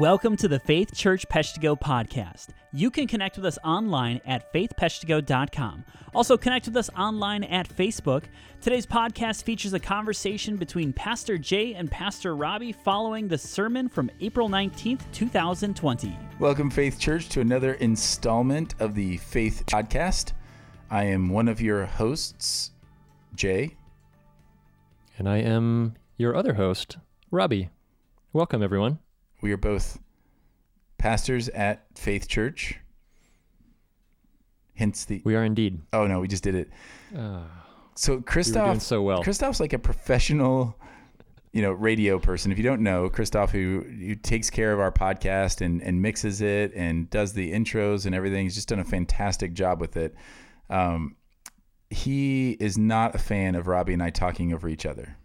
Welcome to the Faith Church Peshtigo podcast. You can connect with us online at faithpeshtigo.com. Also, connect with us online at Facebook. Today's podcast features a conversation between Pastor Jay and Pastor Robbie following the sermon from April 19th, 2020. Welcome, Faith Church, to another installment of the Faith Podcast. I am one of your hosts, Jay. And I am your other host, Robbie. Welcome, everyone. We are both pastors at Faith Church. Hence the. We are indeed. Oh no, we just did it. Uh, So Christoph, doing so well. Christoph's like a professional, you know, radio person. If you don't know, Christoph, who who takes care of our podcast and and mixes it and does the intros and everything, he's just done a fantastic job with it. Um, he is not a fan of Robbie and I talking over each other.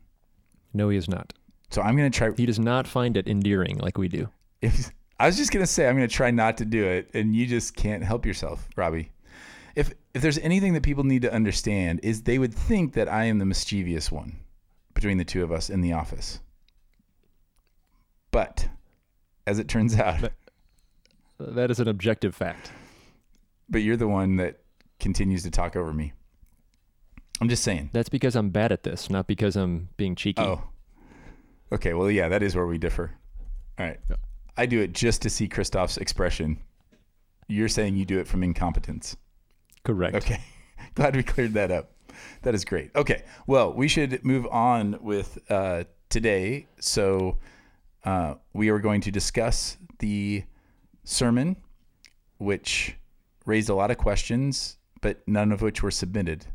no, he is not. So I'm gonna try. He does not find it endearing like we do. If, I was just gonna say I'm gonna try not to do it, and you just can't help yourself, Robbie. If if there's anything that people need to understand is they would think that I am the mischievous one between the two of us in the office. But as it turns out, But- That is an objective fact. but you're the one that continues to talk over me. I'm just saying. That's because I'm bad at this, not because I'm being cheeky. Oh. Okay, well yeah, that is where we differ. All right. Yeah. I do it just to see Christoph's expression. You're saying you do it from incompetence. Correct. Okay. Glad we cleared that up. That is great. Okay. Well, we should move on with uh, today. So uh, we are going to discuss the sermon, which raised a lot of questions, but none of which were submitted.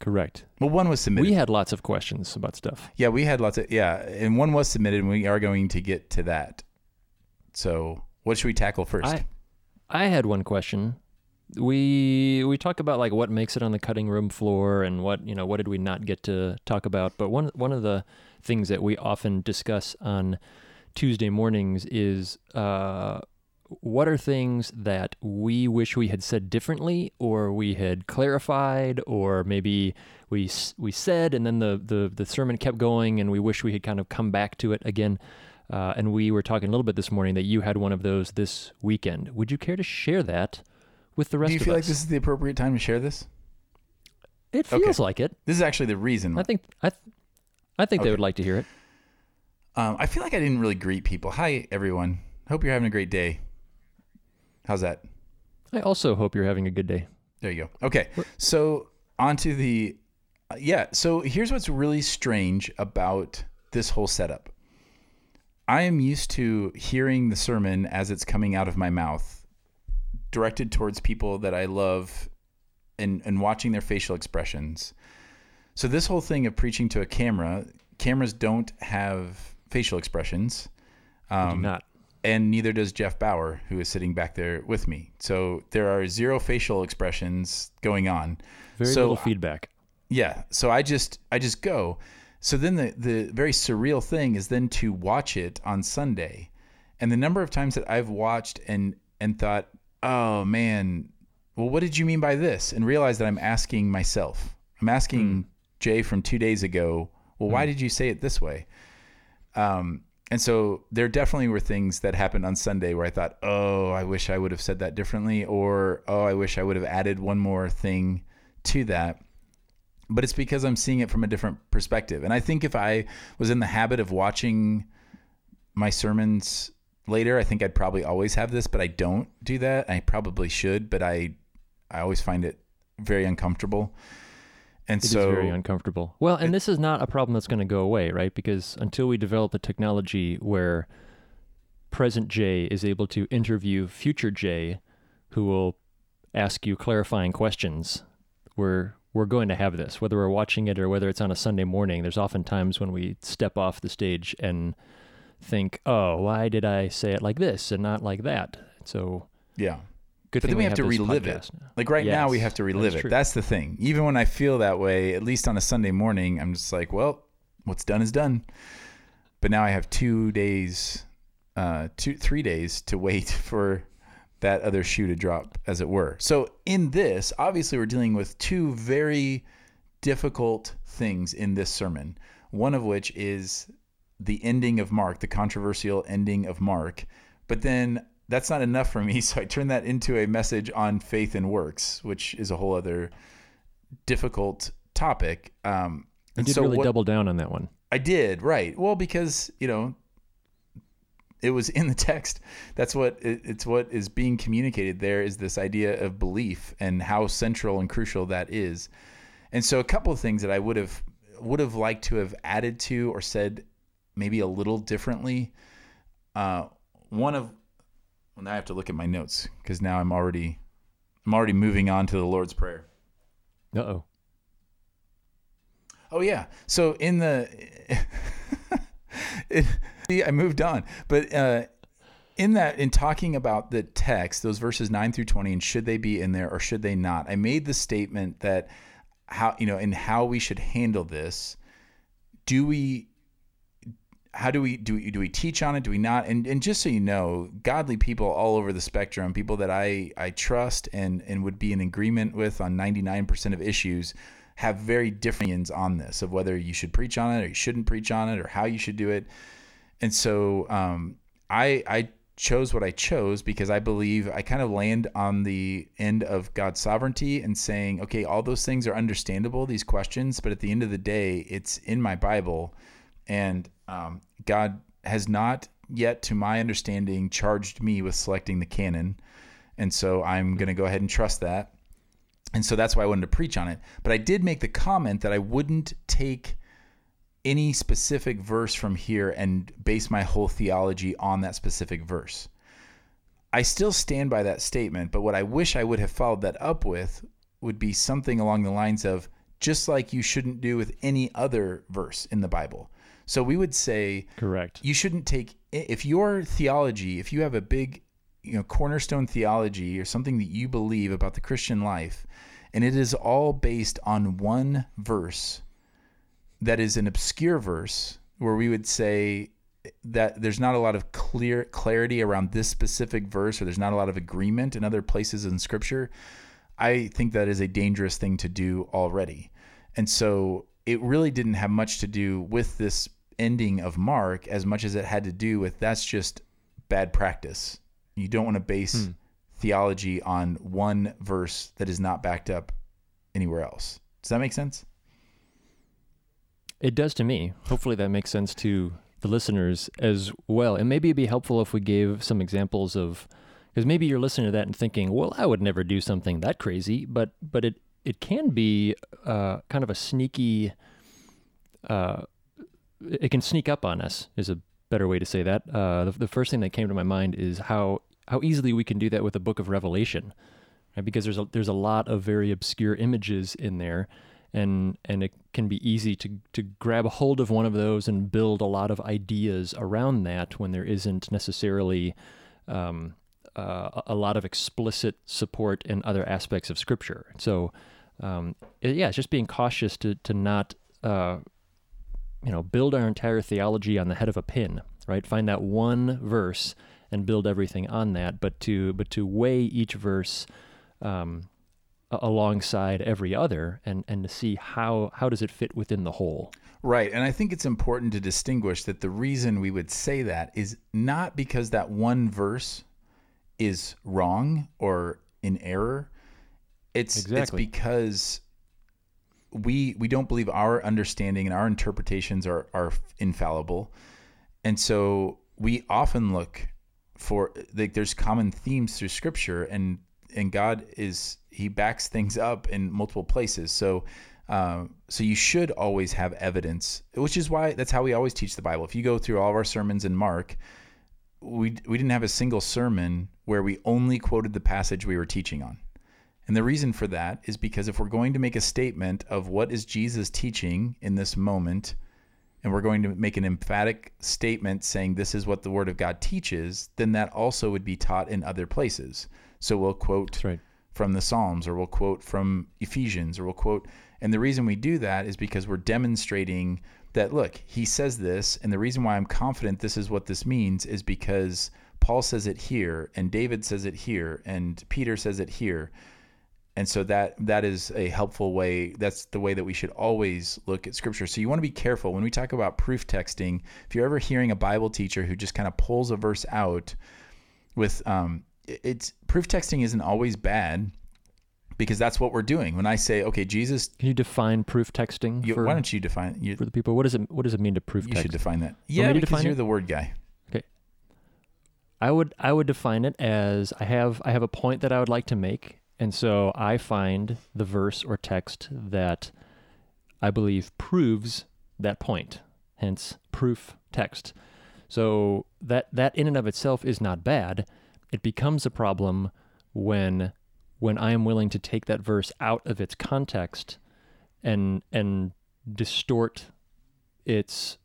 Correct. Well, one was submitted. We had lots of questions about stuff. yeah, we had lots of yeah, and one was submitted, and we are going to get to that. So, what should we tackle first? I I had one question. We we talk about like what makes it on the cutting room floor and what you know what did we not get to talk about. But one one of the things that we often discuss on Tuesday mornings is uh, what are things that we wish we had said differently, or we had clarified, or maybe we we said and then the the the sermon kept going, and we wish we had kind of come back to it again. Uh, and we were talking a little bit this morning that you had one of those this weekend. Would you care to share that with the rest of us do you feel us? like this is the appropriate time to share this? it Okay. feels like it. This is actually the reason. I think I, th- I think Okay. they would like to hear it. Um, I feel like I didn't really greet people. Hi, everyone. Hope you're having a great day. How's that? I also hope you're having a good day. There you go. Okay. So, on to the. uh, yeah. So, here's what's really strange about this whole setup I am used to hearing the sermon as it's coming out of my mouth, directed towards people that I love and, and watching their facial expressions. So, this whole thing of preaching to a camera, cameras don't have facial expressions. I do Um, not. And neither does Jeff Bauer, who is sitting back there with me. So there are zero facial expressions going on. Very so- little feedback. Yeah. So I just I just go. So then the the very surreal thing is then to watch it on Sunday, and the number of times that I've watched and and thought, oh man, well, what did you mean by this? And realize that I'm asking myself. I'm asking Jay from two days ago. Well, why did you say it this way? Um, and so there definitely were things that happened on Sunday where I thought, oh, I wish I would have said that differently, or oh, I wish I would have added one more thing to that. But it's because I'm seeing it from a different perspective. And I think if I was in the habit of watching my sermons later, I think I'd probably always have this, but I don't do that. I probably should, but I I always find it very uncomfortable. And It so very uncomfortable. Well, and this is not a problem that's going to go away, right? Because until we develop a technology where present Jay is able to interview future Jay, who will ask you clarifying questions, we're we're going to have this. Whether we're watching it or whether it's on a Sunday morning, there's often times when we step off the stage and think, "Oh, why did I say it like this and not like that?" So yeah. Good But then we have to relive it. podcast. Like right now, we have to relive that's it. true. That's the thing. Even when I feel that way, at least on a Sunday morning, I'm just like, well, what's done is done. But now I have two days, uh, two, three days to wait for that other shoe to drop, as it were. So in this, obviously, we're dealing with two very difficult things in this sermon. One of which is the ending of Mark, the controversial ending of Mark. But then that's not enough for me, so I turned that into a message on faith and works, which is a whole other difficult topic. Um, You and did so really what- double down on that one. I did, right. Well, because, you know, it was in the text. That's what it, it's what is being communicated there is this idea of belief and how central and crucial that is. And so a couple of things that I would have would have liked to have added to or said maybe a little differently. Uh, one of well, now I have to look at my notes because now I'm already I'm already moving on to the Lord's Prayer. Uh oh. Oh yeah. So in the, it, see, I moved on, but uh, in that, in talking about the text, those verses nine through twenty, and should they be in there or should they not? I made the statement that how you know, and how we should handle this. Do we? How do we do? We, do we teach on it? Do we not? And and just so you know, godly people all over the spectrum, people that I I trust and and would be in agreement with on ninety nine percent of issues have very different opinions on this of whether you should preach on it or you shouldn't preach on it or how you should do it. And so um, I I chose what I chose because I believe I kind of land on the end of God's sovereignty and saying, okay, all those things are understandable, these questions, but at the end of the day, it's in my Bible, and um, God has not yet, to my understanding, charged me with selecting the canon, and so I'm going to go ahead and trust that. And so that's why I wanted to preach on it. But I did make the comment that I wouldn't take any specific verse from here and base my whole theology on that specific verse. I still stand by that statement, but what I wish I would have followed that up with would be something along the lines of just like you shouldn't do with any other verse in the Bible. So we would say Correct. you shouldn't take if your theology, if you have a big, you know, cornerstone theology or something that you believe about the Christian life, and it is all based on one verse that is an obscure verse where we would say that there's not a lot of clear clarity around this specific verse or there's not a lot of agreement in other places in scripture i think that is a dangerous thing to do already and so it really didn't have much to do with this ending of mark as much as it had to do with that's just bad practice you don't want to base hmm. theology on one verse that is not backed up anywhere else does that make sense It does to me. Hopefully that makes sense to the listeners as well. And maybe it'd be helpful if we gave some examples of because maybe you're listening to that and thinking, "Well, I would never do something that crazy," but but it it can be uh, kind of a sneaky. Uh, it can sneak up on us. Is a better way to say that. Uh, the, the first thing that came to my mind is how how easily we can do that with the Book of Revelation, right? Because there's a there's a lot of very obscure images in there, and and it can be easy to to grab a hold of one of those and build a lot of ideas around that when there isn't necessarily um, uh, a lot of explicit support in other aspects of Scripture. So, um, it- yeah, it's just being cautious to to not uh, you know build our entire theology on the head of a pin, right? Find that one verse and build everything on that, but to but to weigh each verse. Um, alongside every other and and to see how how does it fit within the whole Right. And I think it's important to distinguish that the reason we would say that is not because that one verse is wrong or in error. It's it's because we we don't believe our understanding and our interpretations are are infallible. And so we often look for like there's common themes through scripture and and God is he backs things up in multiple places. So um, so you should always have evidence, which is why that's how we always teach the Bible. If you go through all of our sermons in Mark, we we didn't have a single sermon where we only quoted the passage we were teaching on. And the reason for that is because if we're going to make a statement of what is Jesus teaching in this moment, and we're going to make an emphatic statement saying this is what the Word of God teaches, then that also would be taught in other places. So we'll quote right from the Psalms, or we'll quote from Ephesians, or we'll quote. And the reason we do that is because we're demonstrating that, look, he says this. And the reason why I'm confident this is what this means is because Paul says it here, and David says it here, and Peter says it here. And so that that is a helpful way that's the way that we should always look at scripture so you want to be careful when we talk about proof texting if you're ever hearing a bible teacher who just kind of pulls a verse out with um it's proof texting isn't always bad because that's what we're doing when i say okay jesus Can you define proof texting you, for, why don't you define you, for the people? What does it What does it mean to proof text? you text? should define that yeah to because define you're it? the word guy Okay. I would I would define it as I have I have a point that I would like to make, and so I find the verse or text that I believe proves that point. Hence, proof text. So that that in and of itself is not bad. It becomes a problem when when I am willing to take that verse out of its context and and distort its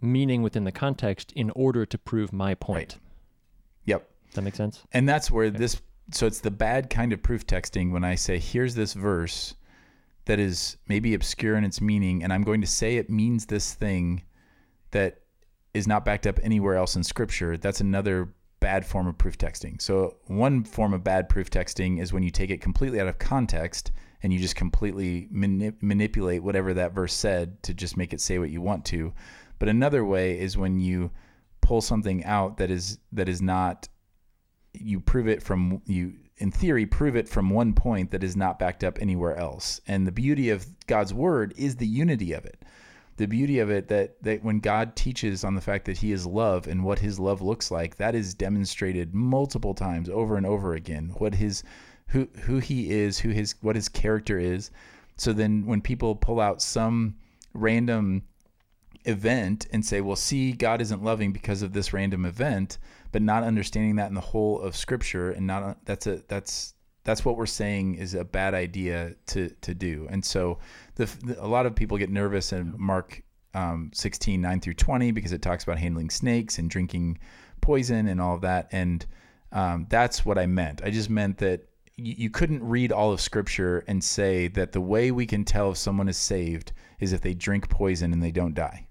meaning within the context in order to prove my point. Right. yep that makes sense? And that's where this so it's the bad kind of proof texting when I say here's this verse that is maybe obscure in its meaning and I'm going to say it means this thing that is not backed up anywhere else in scripture. That's another bad form of proof texting. So one form of bad proof texting is when you take it completely out of context and you just completely manip- manipulate whatever that verse said to just make it say what you want to. But another way is when you pull something out that is that is not you prove it from you in theory prove it from one point that is not backed up anywhere else. And the beauty of god's word is the unity of it. The beauty of it that that when god teaches on the fact that he is love and what his love looks like that is demonstrated multiple times over and over again. What his who who he is who his what his character is. So then when people pull out some random event and say, well, see, God isn't loving because of this random event, but not understanding that in the whole of Scripture, and not that's a that's that's what we're saying is a bad idea to to do. And so, the, the a lot of people get nervous in Mark um, 16 9 through 20 because it talks about handling snakes and drinking poison and all of that, and um, that's what I meant. I just meant that you, you couldn't read all of Scripture and say that the way we can tell if someone is saved is if they drink poison and they don't die.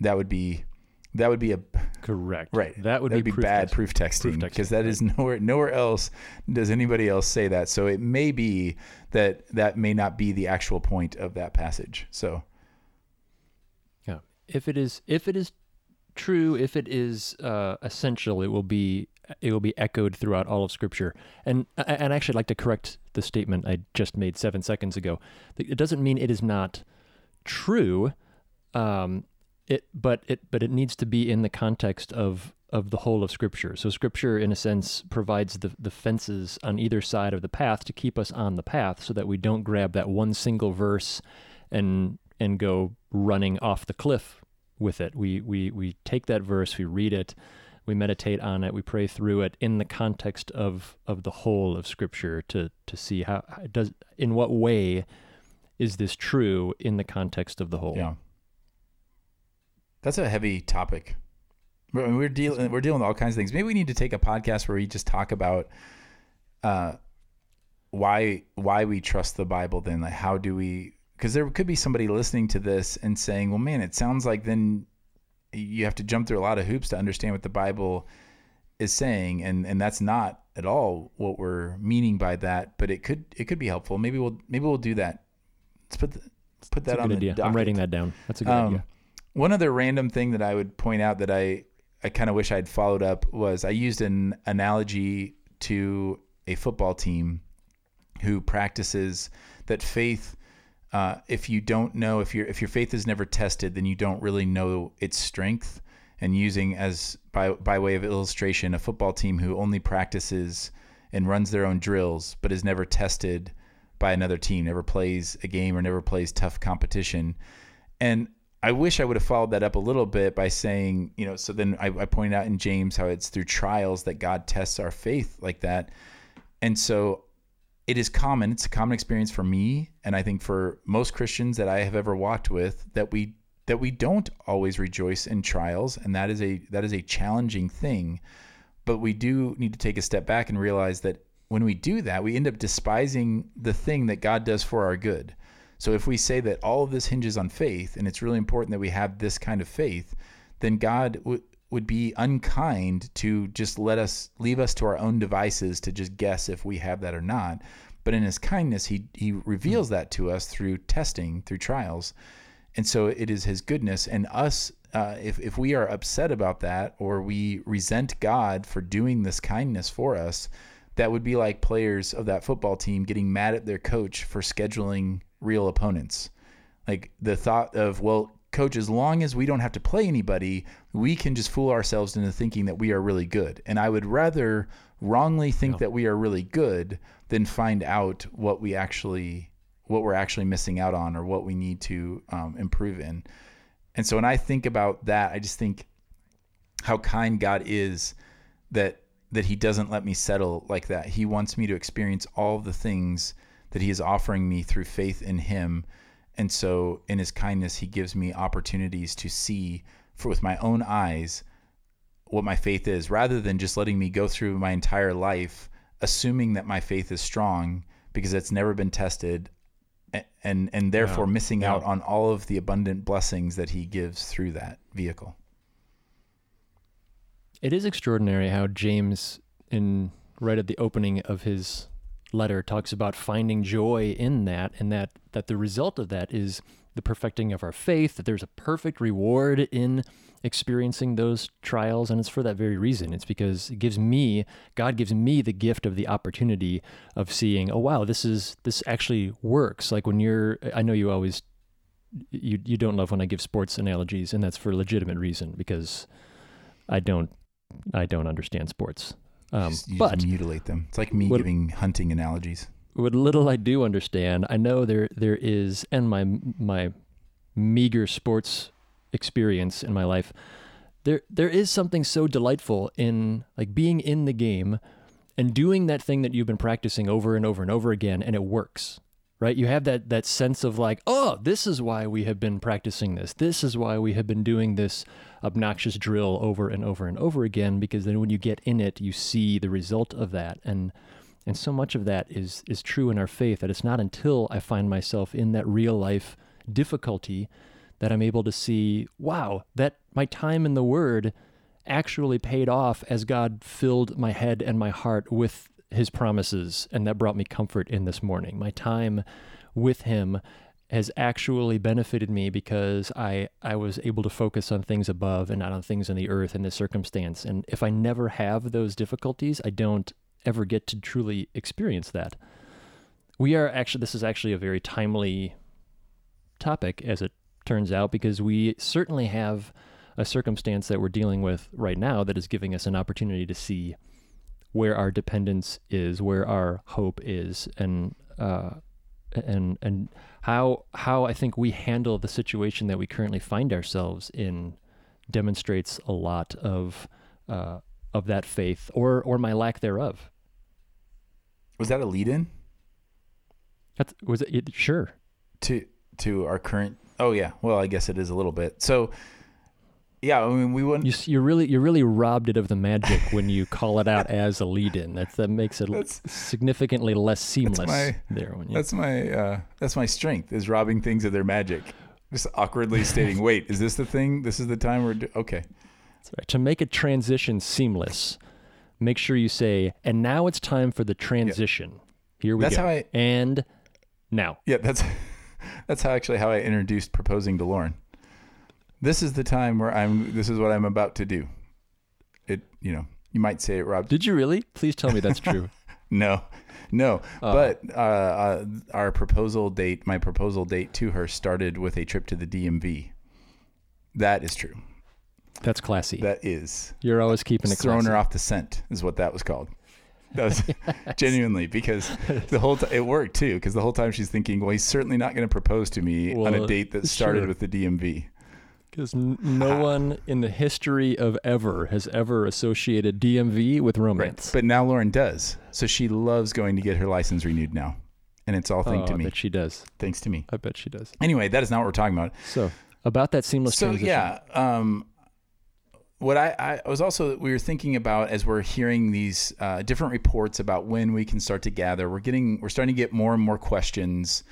That would be that would be a Correct. right. That would That'd be, be, proof bad text. proof texting Proof texting, because that is nowhere nowhere else does anybody else say that. So it may be that that may not be the actual point of that passage. So Yeah. If it is if it is true, if it is uh, essential, it will be it will be echoed throughout all of Scripture. And and actually, I'd like to correct the statement I just made seven seconds ago. It doesn't mean it is not true. Um, it but it but it needs to be in the context of of the whole of Scripture. So Scripture, in a sense, provides the the fences on either side of the path to keep us on the path, so that we don't grab that one single verse and and go running off the cliff with it. We we we take that verse, we read it, we meditate on it, we pray through it in the context of of the whole of Scripture to to see how does in what way is this true in the context of the whole. yeah, that's a heavy topic. We're we're dealing we're dealing with all kinds of things. Maybe we need to take a podcast where we just talk about uh, why why we trust the Bible. Then, like, how do we? Because there could be somebody listening to this and saying, "Well, man, it sounds like then you have to jump through a lot of hoops to understand what the Bible is saying," and and that's not at all what we're meaning by that. But it could it could be helpful. Maybe we'll maybe we'll do that. Let's put the, put that That's on good the idea. I'm writing that down. That's a good Um, idea. One other random thing that I would point out that I, I kind of wish I'd followed up was I used an analogy to a football team who practices that faith. Uh, if you don't know if your if your faith is never tested, then you don't really know its strength. And using as by by way of illustration, a football team who only practices and runs their own drills, but is never tested by another team, never plays a game or never plays tough competition. And I wish I would have followed that up a little bit by saying, you know, so then I, I pointed out in James how it's through trials that God tests our faith like that. And so it is common, it's a common experience for me, and I think for most Christians that I have ever walked with, that we that we don't always rejoice in trials, and that is a that is a challenging thing. But we do need to take a step back and realize that when we do that, we end up despising the thing that God does for our good. So if we say that all of this hinges on faith and it's really important that we have this kind of faith, then God w- would be unkind to just let us leave us to our own devices to just guess if we have that or not. but in his kindness, he he reveals that to us through testing, through trials, and so it is his goodness and us. Uh, if if we are upset about that or we resent God for doing this kindness for us, that would be like players of that football team getting mad at their coach for scheduling real opponents. Like the thought of, well, coach, as long as we don't have to play anybody, we can just fool ourselves into thinking that we are really good. And I would rather wrongly think that we are really good than find out what we actually what we're actually missing out on or what we need to um, improve in. And so when I think about that, I just think how kind God is that that He doesn't let me settle like that. He wants me to experience all the things that He is offering me through faith in Him. And so in His kindness, He gives me opportunities to see for with my own eyes what my faith is, rather than just letting me go through my entire life assuming that my faith is strong because it's never been tested and and therefore Yeah. missing Yeah. out on all of the abundant blessings that he gives through that vehicle. It is extraordinary how James, in right at the opening of his letter, talks about finding joy in that, and that that the result of that is the perfecting of our faith. That there's a perfect reward in experiencing those trials, and it's for that very reason. It's because it gives me, God gives me the gift of the opportunity of seeing, oh wow, this is this actually works. Like when you're, I know you always. You you don't love when I give sports analogies, and that's for a legitimate reason because I don't I don't understand sports. Um, Just- but mutilate them. It's like me What- giving hunting analogies. what little I do understand, I know there there is, and my my meager sports experience in my life, there there is something so delightful in like being in the game and doing that thing that you've been practicing over and over and over again, and it works. Right? You have that that sense of like, oh, this is why we have been practicing this. This is why we have been doing this obnoxious drill over and over and over again. Because then when you get in it, you see the result of that, and and so much of that is is true in our faith that it's not until I find myself in that real life difficulty that I'm able to see, wow, that my time in the Word actually paid off as God filled my head and my heart with His promises, and that brought me comfort in this morning. My time with Him has actually benefited me because I I was able to focus on things above and not on things in the earth in this circumstance. And if I never have those difficulties, I don't ever get to truly experience that. We are actually this is actually a very timely topic as it turns out because we certainly have a circumstance that we're dealing with right now that is giving us an opportunity to see where our dependence is, where our hope is, and uh, and and how how I think we handle the situation that we currently find ourselves in demonstrates a lot of uh, of that faith or or my lack thereof. Was that a lead in That's was it, it sure. to to our current Oh yeah. Well, I guess it is a little bit. So yeah, I mean we wouldn't You you really you really robbed it of the magic when you call it out as a lead-in. That's that makes it That's- significantly less seamless That's my- there. When you, That's my uh, that's my strength is robbing things of their magic. Just awkwardly stating, "Wait, is this the thing? This is the time we're do-? okay." that's right. To make a transition seamless, make sure you say, "And now it's time for the transition." Here we That's go. how I- and now. Yeah, that's that's how actually how I introduced proposing to Lauren. This is the time where I'm. This is what I'm about to do. It, you know, you might say it, Rob. Did you really? Please tell me that's true. No, no. Oh. But uh, uh, our proposal date, my proposal date to her, started with a trip to the DMV. That is true. That's classy. That is. You're always keeping it throwing her off the scent is what that was called. That was genuinely because the whole time it worked too because the whole time she's thinking, well, he's certainly not going to propose to me on a date that started sure. with the DMV. Because no one in the history of ever has ever associated DMV with romance. But now Lauren does, so she loves going to get her license renewed now, and it's all thanks oh, to I me. bet she does. Thanks to me. I bet she does. Anyway, that is not what we're talking about. So about that seamless so transition. yeah um what I, I was also we were thinking about as we're hearing these uh, different reports about when we can start to gather we're getting we're starting to get more and more questions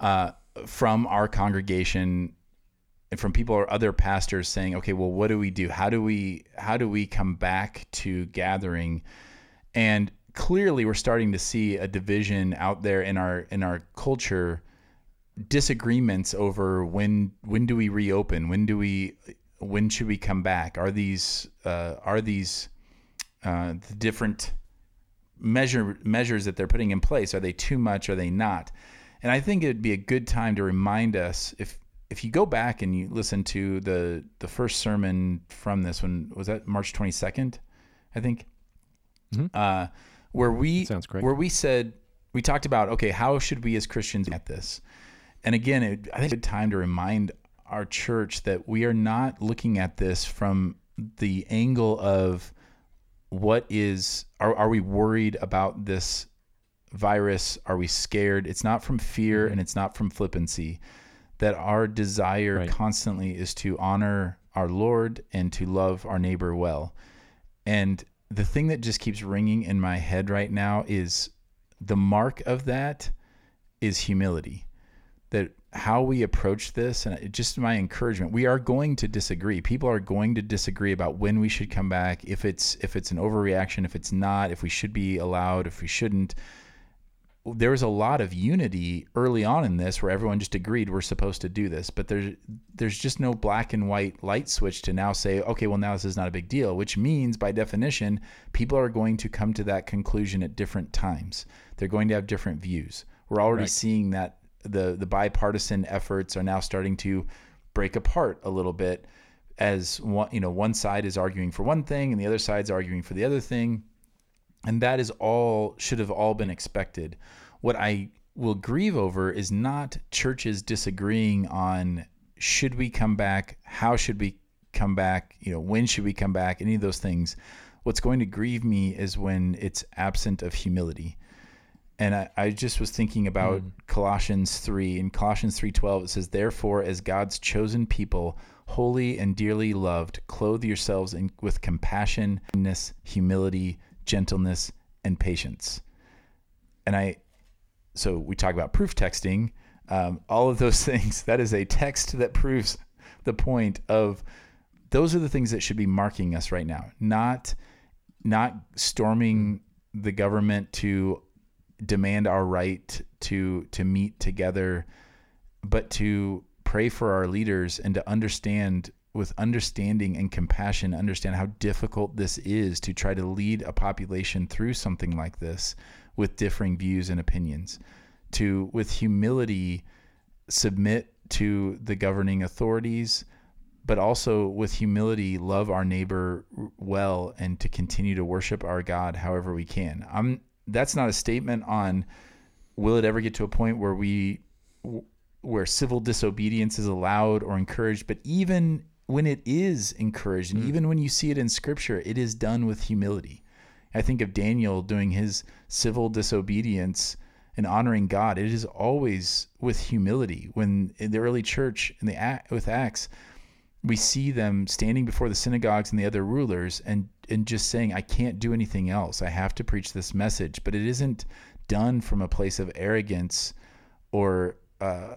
uh, from our congregation and from people or other pastors saying okay well what do we do? How do we how do we come back to gathering? And clearly we're starting to see a division out there in our in our culture disagreements over when when do we reopen? When do we when should we come back? Are these uh, are these uh, the different measure measures that they're putting in place are they too much? Are they not? And i think it'd be a good time to remind us if if you go back and you listen to the the first sermon from this one was that march 22nd i think Mhm. uh, where we Sounds great. where we said we talked about okay how should we as christians at this and again it, i think it's a good time to remind our church that we are not looking at this from the angle of what is are, are we worried about this virus are we scared it's not from fear Mm-hmm. and it's not from flippancy that our desire Right. constantly is to honor our lord and to love our neighbor well. And the thing that just keeps ringing in my head right now is the mark of that is humility that how we approach this and just my encouragement we are going to disagree. People are going to disagree about when we should come back if it's if it's an overreaction if it's not if we should be allowed if we shouldn't there was a lot of unity early on in this where everyone just agreed we're supposed to do this but there's there's just no black and white light switch to now say okay well now this is not a big deal which means by definition people are going to come to that conclusion at different times. They're going to have different views. We're already Right. seeing that the the bipartisan efforts are now starting to break apart a little bit as one you know one side is arguing for one thing and the other side's arguing for the other thing and that is all should have all been expected. What i will grieve over is not churches disagreeing on should we come back? How should we come back? You know when should we come back? Any of those things. What's going to grieve me is when it's absent of humility. And I, I just was thinking about mm. Colossians 3. In Colossians 3:12 it says, "Therefore, as God's chosen people, holy and dearly loved, clothe yourselves in, with compassion, kindness, humility, gentleness, and patience." And I, so we talk about proof texting, um, all of those things. That is a text that proves the point of those are the things that should be marking us right now, not not storming the government to demand our right to to meet together but to pray for our leaders and to understand with understanding and compassion understand how difficult this is to try to lead a population through something like this with differing views and opinions to with humility submit to the governing authorities but also with humility love our neighbor well and to continue to worship our God however we can. I'm that's not a statement on will it ever get to a point where we where civil disobedience is allowed or encouraged, but even when it is encouraged and even when you see it in scripture, it is done with humility. I think of Daniel doing his civil disobedience and honoring God. It is always with humility. When in the early church in the with Acts, we see them standing before the synagogues and the other rulers and and just saying i can't do anything else i have to preach this message but it isn't done from a place of arrogance or uh,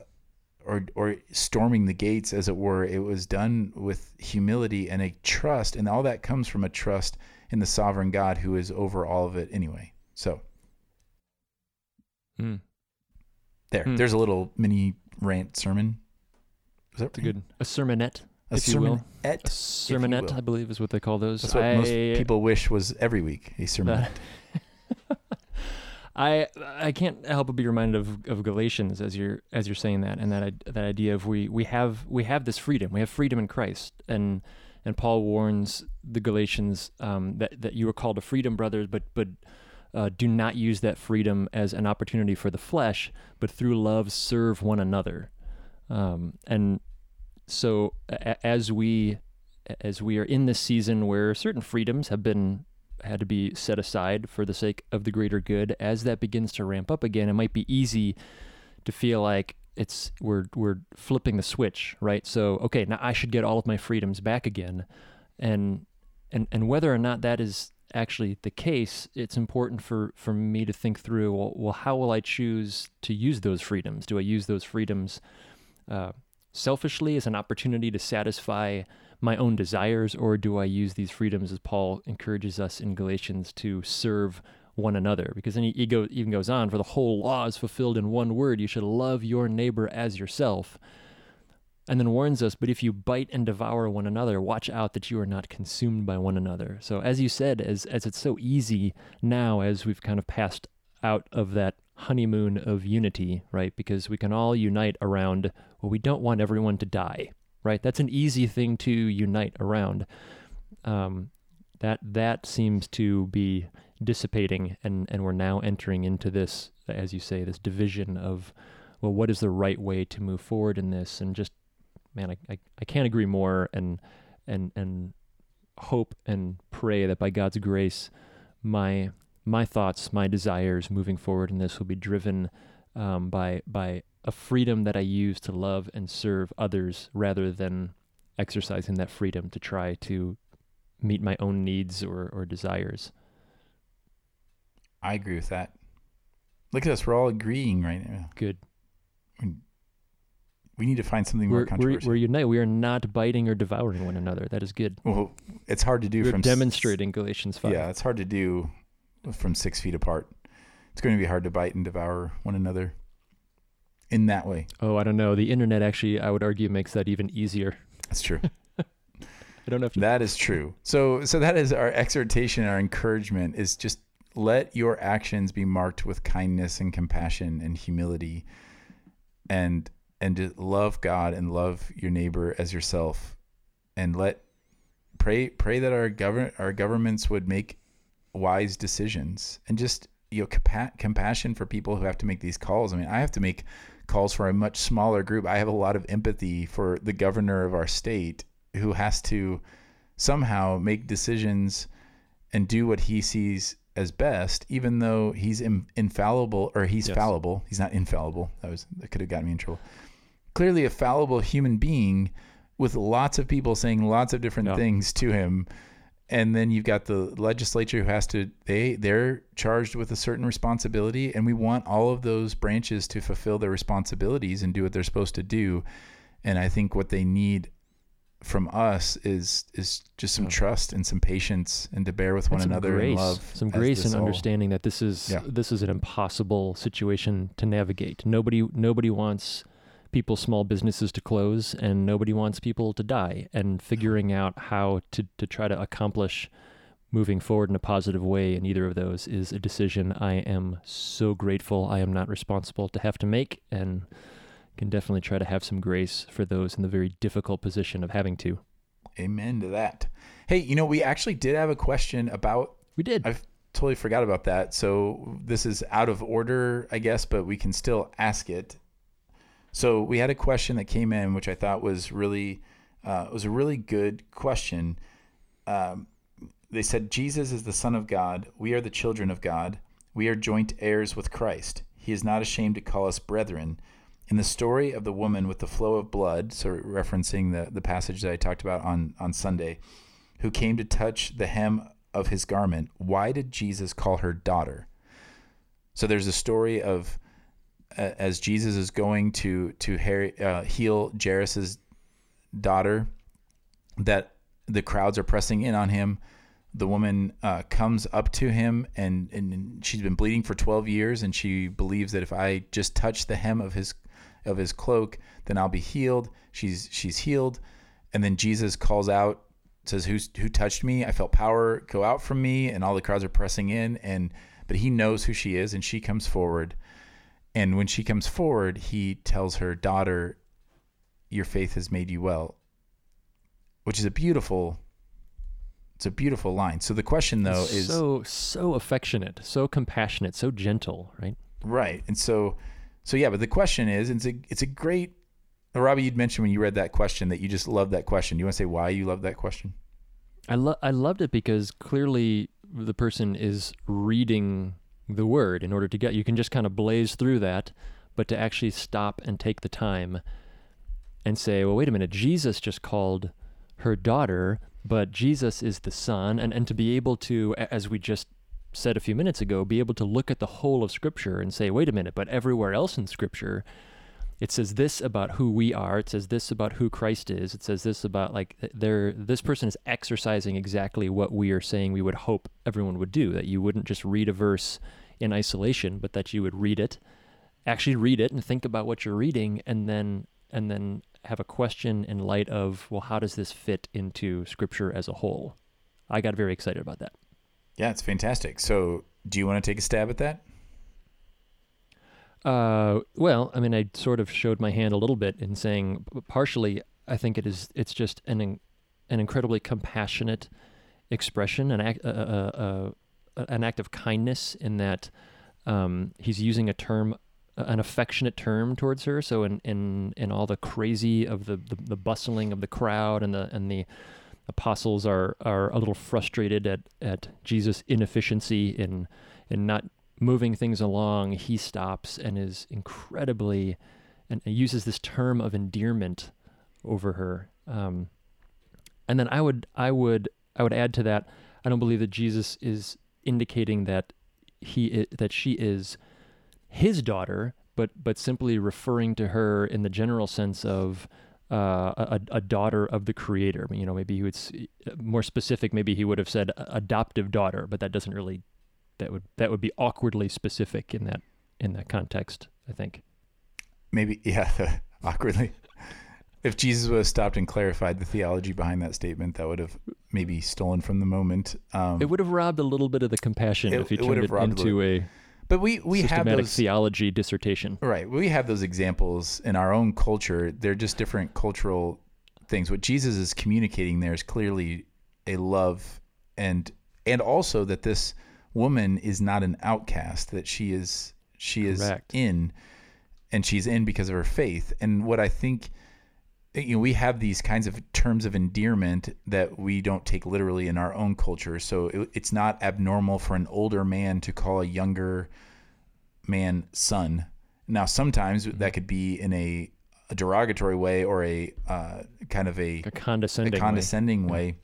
or or storming the gates as it were it was done with humility and a trust and all that comes from a trust in the sovereign god who is over all of it anyway so Hmm. there Hmm. there's a little mini rant sermon is that a good a sermonette, a sermonette A sermonette. I believe, is what they call those. That's what I, most people wish was every week a sermon. I I can't help but be reminded of, of Galatians as you're as you're saying that, and that that idea of we we have we have this freedom, we have freedom in Christ, and and Paul warns the Galatians um, that that you are called to freedom, brothers, but but uh, do not use that freedom as an opportunity for the flesh, but through love serve one another, um, and so a- as we as we are in this season where certain freedoms have been had to be set aside for the sake of the greater good. As that begins to ramp up again it might be easy to feel like it's we're we're flipping the switch right? So okay now I should get all of my freedoms back again. And and and whether or not that is actually the case it's important for for me to think through well, well how will I choose to use those freedoms? Do I use those freedoms uh, selfishly as an opportunity to satisfy my own desires, or do I use these freedoms as Paul encourages us in Galatians to serve one another. Because then he, go, even goes on, for the whole law is fulfilled in one word you should love your neighbor as yourself. And then warns us, but if you bite and devour one another, watch out that you are not consumed by one another. So, as you said, as, as it's so easy now, as we've kind of passed out of that honeymoon of unity, right? Because we can all unite around, well, we don't want everyone to die, right? That's an easy thing to unite around. Um, that that seems to be dissipating, and and we're now entering into this, as you say, this division of, well, what is the right way to move forward in this, and just, man, I I, I can't agree more, and and and hope and pray that by God's grace, my my thoughts, my desires moving forward in this will be driven um, by by a freedom that I use to love and serve others rather than exercising that freedom to try to meet my own needs or, or desires. I agree with that. Look at us. We're all agreeing right now. Good. We need to find something we're, more controversial. We're, we're united. We are not biting or devouring one another. That is good. Well, it's hard to do we're from demonstrating Galatians 5. Yeah, it's hard to do from six feet apart. It's going to be hard to bite and devour one another in that way. Oh, I don't know. The internet actually, I would argue, makes that even easier. That's true. I don't have to. That is true. So, so that is our exhortation, our encouragement is just let your actions be marked with kindness and compassion and humility, and and to love God and love your neighbor as yourself, and let pray pray that our govern our governments would make wise decisions and just you know compa- compassion for people who have to make these calls. I mean, I have to make calls for a much smaller group. I have a lot of empathy for the governor of our state who has to somehow make decisions and do what he sees as best, even though he's in, infallible or he's Yes. fallible. He's not infallible. That was that could have gotten me in trouble. Clearly, a fallible human being with lots of people saying lots of different Yeah. things to him, and then you've got the legislature who has to they they're charged with a certain responsibility, and we want all of those branches to fulfill their responsibilities and do what they're supposed to do. And I think what they need from us is is just some trust and some patience and to bear with one And some another grace, and love. some grace and all- understanding that this is Yeah. this is an impossible situation to navigate. Nobody nobody wants people small businesses to close and nobody wants people to die and figuring out how to to try to accomplish moving forward in a positive way in either of those is a decision I am so grateful I am not responsible to have to make and can definitely try to have some grace for those in the very difficult position of having to. Amen to that. Hey, you know, we actually did have a question about We did. I've totally forgot about that. So this is out of order, I guess, but we can still ask it. So we had a question that came in, which I thought was really uh, was a really good question. Um, they said Jesus is the Son of God. We are the children of God. We are joint heirs with Christ. He is not ashamed to call us brethren. In the story of the woman with the flow of blood, so referencing the, the passage that I talked about on, on Sunday, who came to touch the hem of his garment, why did Jesus call her daughter? So there's a story of as Jesus is going to to Harry, uh, heal Jairus's daughter, that the crowds are pressing in on him. The woman uh, comes up to him and, and she's been bleeding for 12 years and she believes that if I just touch the hem of his of his cloak, then I'll be healed. She's she's healed. And then Jesus calls out, says, Who's who touched me? I felt power go out from me, and all the crowds are pressing in, and but he knows who she is, and she comes forward. And when she comes forward, he tells her, Daughter, your faith has made you well. Which is a beautiful it's a beautiful line. So the question though is so so affectionate, so compassionate, so gentle, right? Right. And so, so yeah, but the question is, it's a, it's a great, Robbie, you'd mentioned when you read that question that you just love that question. Do you want to say why you love that question? I lo- I loved it because clearly the person is reading the word in order to get you can just kind of blaze through that, but to actually stop and take the time and say, well, wait a minute, Jesus just called her daughter, but Jesus is the son, and and to be able to, as we just said a few minutes ago, be able to look at the whole of Scripture and say, wait a minute, but everywhere else in Scripture, it says this about who we are. It says this about who Christ is. It says this about like there. This person is exercising exactly what we are saying we would hope everyone would do. That you wouldn't just read a verse in isolation, but that you would read it, actually read it, and think about what you're reading, and then and then have a question in light of well, how does this fit into Scripture as a whole? I got very excited about that. Yeah, it's fantastic. So, do you want to take a stab at that? Uh, well, I mean, I sort of showed my hand a little bit in saying, partially, I think it is. It's just an an incredibly compassionate expression, an act, uh, uh, an act of kindness in that um, he's using a term, an affectionate term towards her. So, in in in all the crazy of the, the the bustling of the crowd and the and the apostles are are a little frustrated at at Jesus' inefficiency in in not moving things along, he stops and is incredibly and uses this term of endearment over her. Um, and then I would I would I would add to that. I don't believe that Jesus is indicating that he that she is his daughter, but but simply referring to her in the general sense of uh, a, a daughter of the creator. You know, maybe he would more specific. Maybe he would have said adoptive daughter, but that doesn't really that would that would be awkwardly specific in that in that context. I think. Maybe yeah, awkwardly. If Jesus would have stopped and clarified the theology behind that statement, that would have maybe stolen from the moment. Um, it would have robbed a little bit of the compassion it, if he turned it, it into a. But we we have those theology dissertation. Right, we have those examples in our own culture. They're just different cultural things. What Jesus is communicating there is clearly a love and and also that this woman is not an outcast that she is she is Correct. in and she's in because of her faith and what i think you know we have these kinds of terms of endearment that we don't take literally in our own culture so it, it's not abnormal for an older man to call a younger man son now sometimes mm-hmm. that could be in a, a derogatory way or a uh, kind of a, a condescending, a condescending way, way.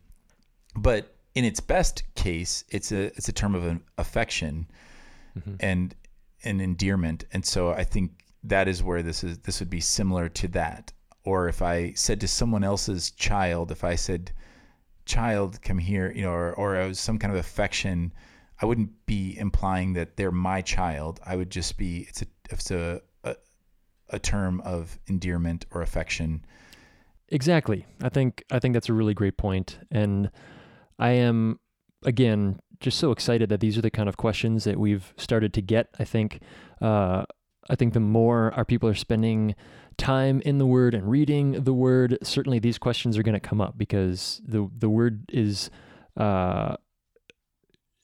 but in its best case, it's a it's a term of affection mm-hmm. and an endearment, and so I think that is where this is. This would be similar to that. Or if I said to someone else's child, if I said, "Child, come here," you know, or or I was some kind of affection, I wouldn't be implying that they're my child. I would just be it's a it's a a, a term of endearment or affection. Exactly. I think I think that's a really great point, and I am, again, just so excited that these are the kind of questions that we've started to get. I think, uh, I think the more our people are spending time in the Word and reading the Word, certainly these questions are going to come up because the the Word is. Uh,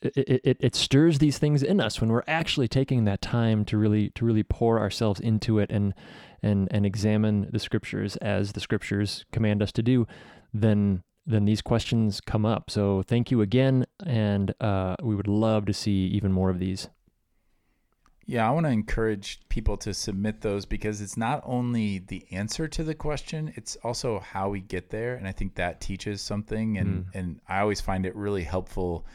it, it, it stirs these things in us when we're actually taking that time to really to really pour ourselves into it and and and examine the scriptures as the scriptures command us to do then then these questions come up. So thank you again, and uh, we would love to see even more of these. Yeah, I want to encourage people to submit those because it's not only the answer to the question, it's also how we get there. And I think that teaches something. And, mm. and I always find it really helpful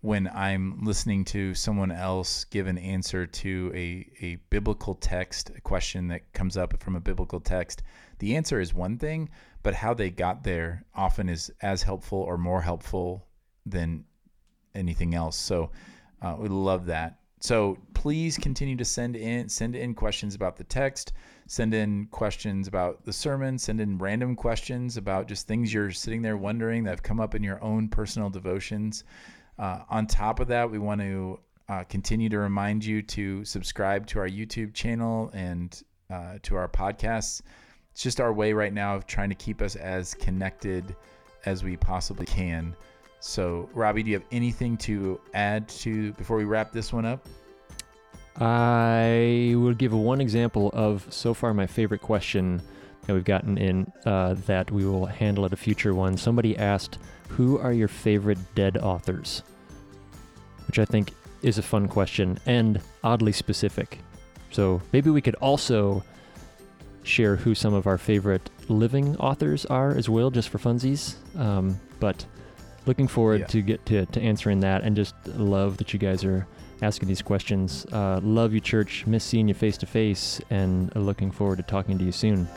when I'm listening to someone else give an answer to a, a biblical text, a question that comes up from a biblical text. The answer is one thing, but how they got there often is as helpful or more helpful than anything else. So uh, we love that. So please continue to send in send in questions about the text, send in questions about the sermon, send in random questions about just things you're sitting there wondering that have come up in your own personal devotions. Uh, on top of that, we want to uh, continue to remind you to subscribe to our YouTube channel and uh, to our podcasts it's just our way right now of trying to keep us as connected as we possibly can. So, Robbie, do you have anything to add to before we wrap this one up? I will give one example of so far my favorite question that we've gotten in uh, that we will handle at a future one. Somebody asked, Who are your favorite dead authors? Which I think is a fun question and oddly specific. So maybe we could also share who some of our favorite living authors are as well, just for funsies. Um, but looking forward yeah. to get to, to answering that, and just love that you guys are asking these questions. Uh, love you, church. Miss seeing you face to face, and looking forward to talking to you soon.